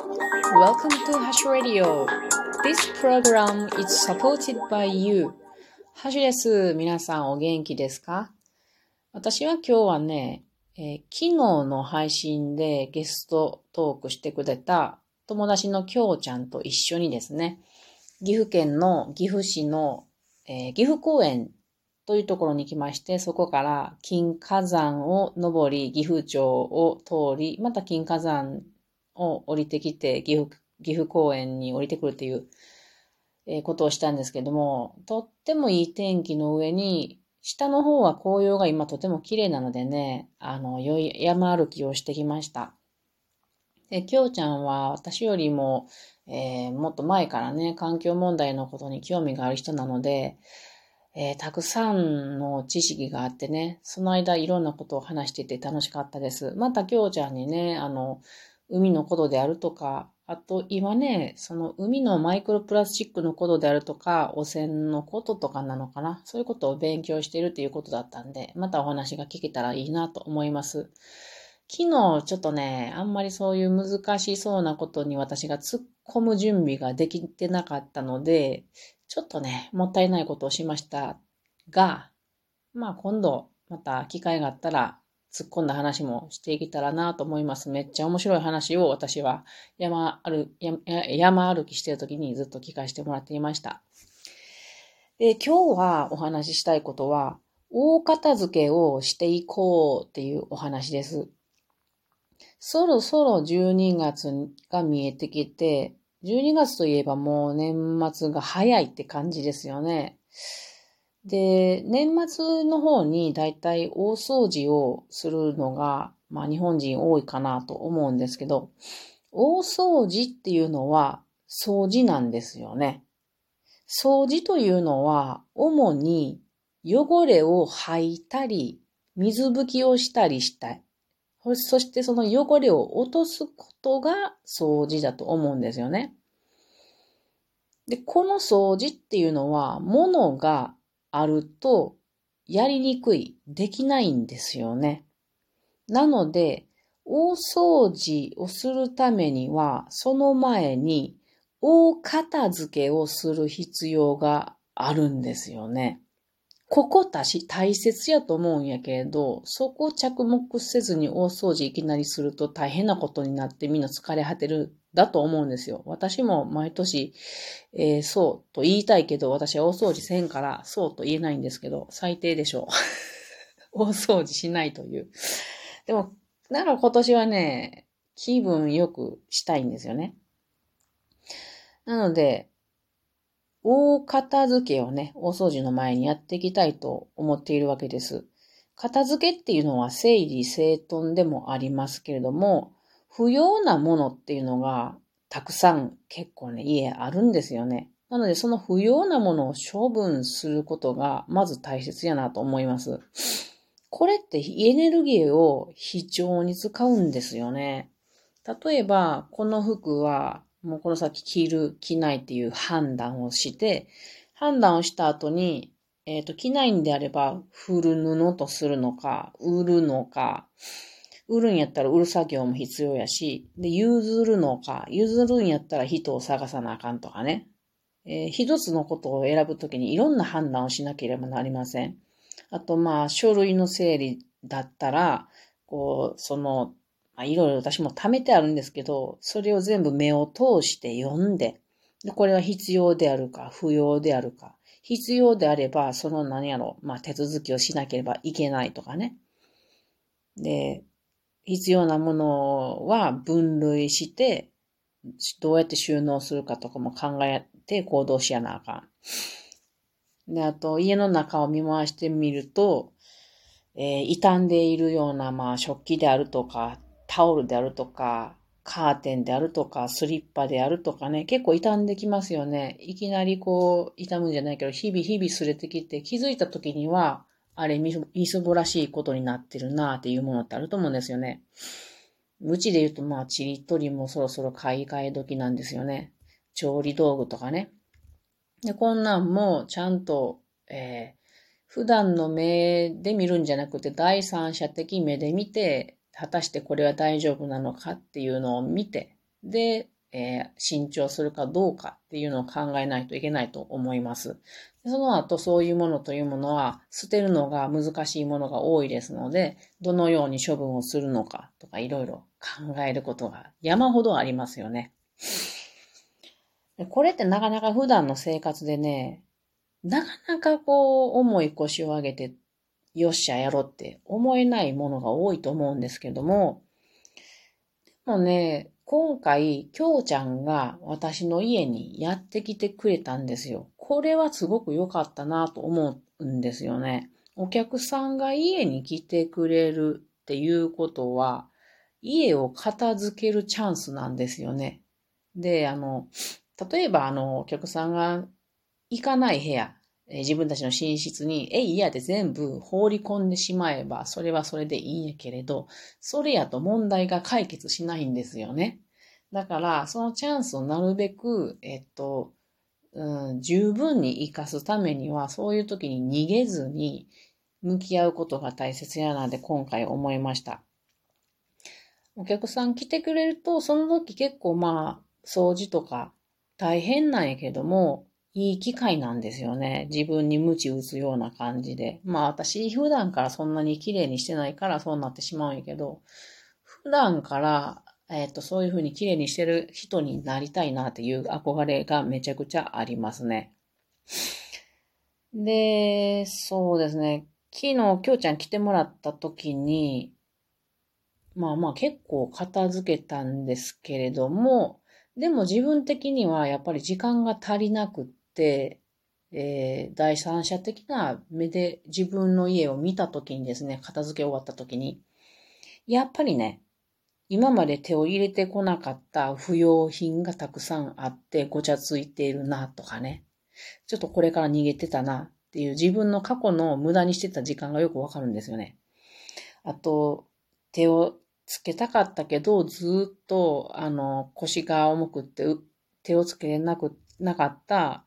Welcome to Hash Radio. This program is supported by you. ハシュです。皆さんお元気ですか？私は今日はね、えー、昨日の配信でゲストトークしてくれた友達のきょうちゃんと一緒にですね、岐阜県の岐阜市の、えー、岐阜公園というところに来まして、そこから金火山を登り、岐阜町を通り、また金火山を降りてきて、岐阜、岐阜公園に降りてくるっていう、え、ことをしたんですけども、とってもいい天気の上に、下の方は紅葉が今とても綺麗なのでね、あの、良い山歩きをしてきました。で、きょうちゃんは私よりも、えー、もっと前からね、環境問題のことに興味がある人なので、えー、たくさんの知識があってね、その間いろんなことを話していて楽しかったです。また、きょうちゃんにね、あの、海のことであるとか、あと今ね、その海のマイクロプラスチックのことであるとか、汚染のこととかなのかな。そういうことを勉強しているということだったんで、またお話が聞けたらいいなと思います。昨日ちょっとね、あんまりそういう難しそうなことに私が突っ込む準備ができてなかったので、ちょっとね、もったいないことをしましたが、まあ今度また機会があったら突っ込んだ話もしていけたらなと思います。めっちゃ面白い話を私は山歩山歩きしてる時にずっと聞かせてもらっていました。で今日はお話ししたいことは、大片付けをしていこうっていうお話です。そろそろ12月が見えてきて、12月といえばもう年末が早いって感じですよね。で、年末の方にだいたい大掃除をするのが、まあ日本人多いかなと思うんですけど、大掃除っていうのは掃除なんですよね。掃除というのは主に汚れを吐いたり、水拭きをしたりしたい。そしてその汚れを落とすことが掃除だと思うんですよね。で、この掃除っていうのは、物があるとやりにくい、できないんですよね。なので、大掃除をするためには、その前に大片付けをする必要があるんですよね。ここたし大切やと思うんやけれど、そこを着目せずに大掃除いきなりすると大変なことになってみんな疲れ果てるだと思うんですよ。私も毎年、えー、そうと言いたいけど、私は大掃除せんからそうと言えないんですけど、最低でしょう。大掃除しないという。でも、だから今年はね、気分よくしたいんですよね。なので、大片付けをね、大掃除の前にやっていきたいと思っているわけです。片付けっていうのは整理整頓でもありますけれども、不要なものっていうのがたくさん結構ね、家あるんですよね。なので、その不要なものを処分することが、まず大切やなと思います。これってエネルギーを非常に使うんですよね。例えば、この服は、もうこの先着る、着ないっていう判断をして、判断をした後に、えっ、ー、と、着ないんであれば、振る布とするのか、売るのか、売るんやったら売る作業も必要やし、で、譲るのか、譲るんやったら人を探さなあかんとかね。えー、一つのことを選ぶときにいろんな判断をしなければなりません。あと、まあ、書類の整理だったら、こう、その、まあ、いろいろ私も貯めてあるんですけど、それを全部目を通して読んで、で、これは必要であるか、不要であるか。必要であれば、その何やろ、まあ、手続きをしなければいけないとかね。で、必要なものは分類して、どうやって収納するかとかも考えて行動しやなあかん。で、あと、家の中を見回してみると、えー、傷んでいるような、まあ、食器であるとか、タオルであるとか、カーテンであるとか、スリッパであるとかね、結構傷んできますよね。いきなりこう、傷むんじゃないけど、日々日々すれてきて、気づいた時には、あれ、みすぼらしいことになってるなっていうものってあると思うんですよね。無知で言うと、まあ、ちりとりもそろそろ買い替え時なんですよね。調理道具とかね。で、こんなんもちゃんと、えー、普段の目で見るんじゃなくて、第三者的目で見て、果たしてこれは大丈夫なのかっていうのを見て、で、えー、新調するかどうかっていうのを考えないといけないと思います。その後、そういうものというものは、捨てるのが難しいものが多いですので、どのように処分をするのかとか、いろいろ考えることが山ほどありますよね。これってなかなか普段の生活でね、なかなかこう、重い腰を上げて、よっしゃやろって思えないものが多いと思うんですけども、でもね、今回、きょうちゃんが私の家にやってきてくれたんですよ。これはすごく良かったなと思うんですよね。お客さんが家に来てくれるっていうことは、家を片付けるチャンスなんですよね。で、あの、例えば、あの、お客さんが行かない部屋、え自分たちの寝室に、えいやで全部放り込んでしまえば、それはそれでいいんやけれど、それやと問題が解決しないんですよね。だから、そのチャンスをなるべく、えっと、うん、十分に活かすためには、そういう時に逃げずに向き合うことが大切やなで今回思いました。お客さん来てくれると、その時結構まあ、掃除とか大変なんやけども、いい機会なんですよね。自分に鞭打つような感じで。まあ私普段からそんなに綺麗にしてないからそうなってしまうんやけど、普段から、えっ、と、そういう風に綺麗にしてる人になりたいなっていう憧れがめちゃくちゃありますね。で、そうですね。昨日、きょうちゃん来てもらった時に、まあまあ結構片付けたんですけれども、でも自分的にはやっぱり時間が足りなくって、えー、第三者的な目で自分の家を見たときにですね、片付け終わったときに、やっぱりね、今まで手を入れてこなかった不要品がたくさんあってごちゃついているなとかね、ちょっとこれから逃げてたなっていう自分の過去の無駄にしてた時間がよくわかるんですよね。あと、手をつけたかったけど、ずっと、あの、腰が重くって手をつけなく、なかった、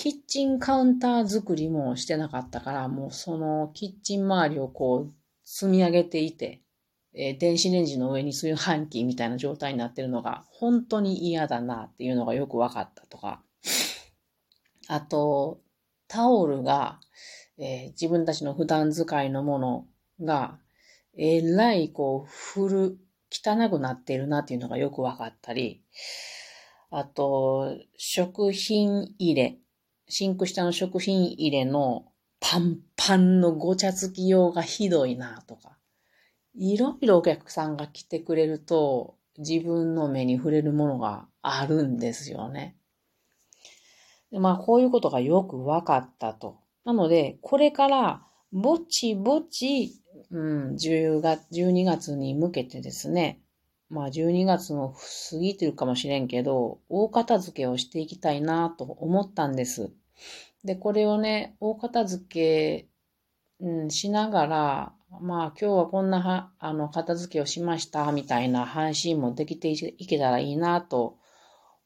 キッチンカウンター作りもしてなかったから、もうそのキッチン周りをこう積み上げていて、えー、電子レンジの上にそういう半器みたいな状態になってるのが本当に嫌だなっていうのがよく分かったとか。あと、タオルが、えー、自分たちの普段使いのものがえらい、こう、古、汚くなってるなっていうのがよく分かったり、あと、食品入れ、シンク下の食品入れのパンパンのごちゃつき用がひどいなとか、いろいろお客さんが来てくれると、自分の目に触れるものがあるんですよね。まあ、こういうことがよく分かったと。なので、これから、ぼちぼちうん、10月、12月に向けてですね、まあ12月も過ぎてるかもしれんけど、大片付けをしていきたいなと思ったんです。で、これをね、大片付け、うん、しながら、まあ今日はこんなは、あの、片付けをしました、みたいな配信もできていけたらいいなと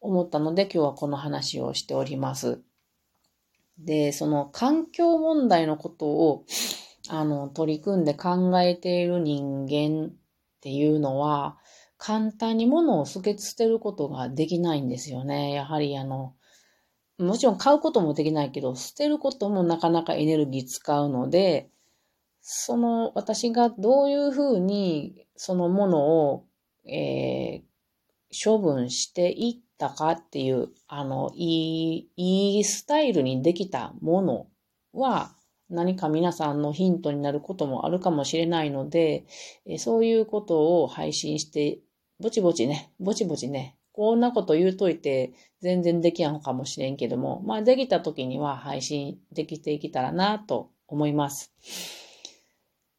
思ったので、今日はこの話をしております。で、その環境問題のことを、あの、取り組んで考えている人間っていうのは、簡単に物を捨てることができないんですよね。やはりあの、もちろん買うこともできないけど、捨てることもなかなかエネルギー使うので、その私がどういうふうにそのものを、えー、処分していったかっていう、あの、いい、いいスタイルにできたものは、何か皆さんのヒントになることもあるかもしれないので、そういうことを配信して、ぼちぼちね、ぼちぼちね、こんなこと言うといて全然できやんかもしれんけども、まあできた時には配信できていけたらなと思います。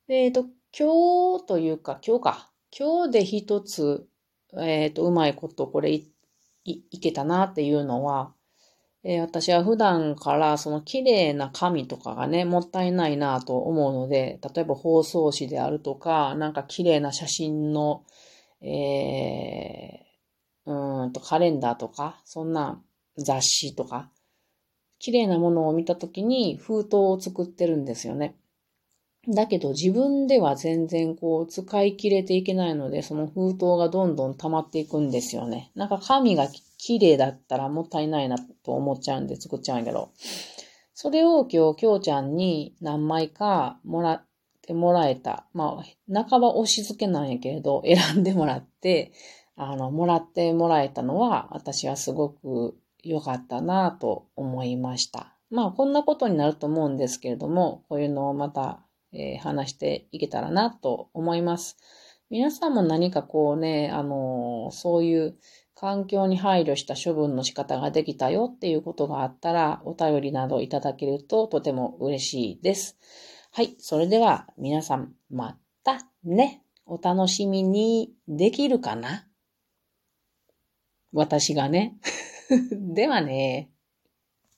えっ、ー、と、今日というか、今日か。今日で一つ、えっ、ー、と、うまいことこれいいけたなっていうのは、えー、私は普段からその綺麗な紙とかがね、もったいないなと思うので、例えば包装紙であるとか、なんか綺麗な写真の、えー、うんとカレンダーとか、そんな雑誌とか、綺麗なものを見たときに封筒を作ってるんですよね。だけど自分では全然こう使い切れていけないので、その封筒がどんどん溜まっていくんですよね。なんか紙が綺麗だったらもったいないなと思っちゃうんで作っちゃうんやけど。それを今日、きょうちゃんに何枚かもらってもらえた。まあ、半ば押し付けなんやけれど、選んでもらって、あの、もらってもらえたのは、私はすごく良かったなと思いました。まあ、こんなことになると思うんですけれども、こういうのをまた、えー、話していけたらなと思います。皆さんも何かこうね、あのー、そういう環境に配慮した処分の仕方ができたよっていうことがあったら、お便りなどいただけるととても嬉しいです。はい。それでは皆さん、またね。お楽しみにできるかな？私がね。ではね。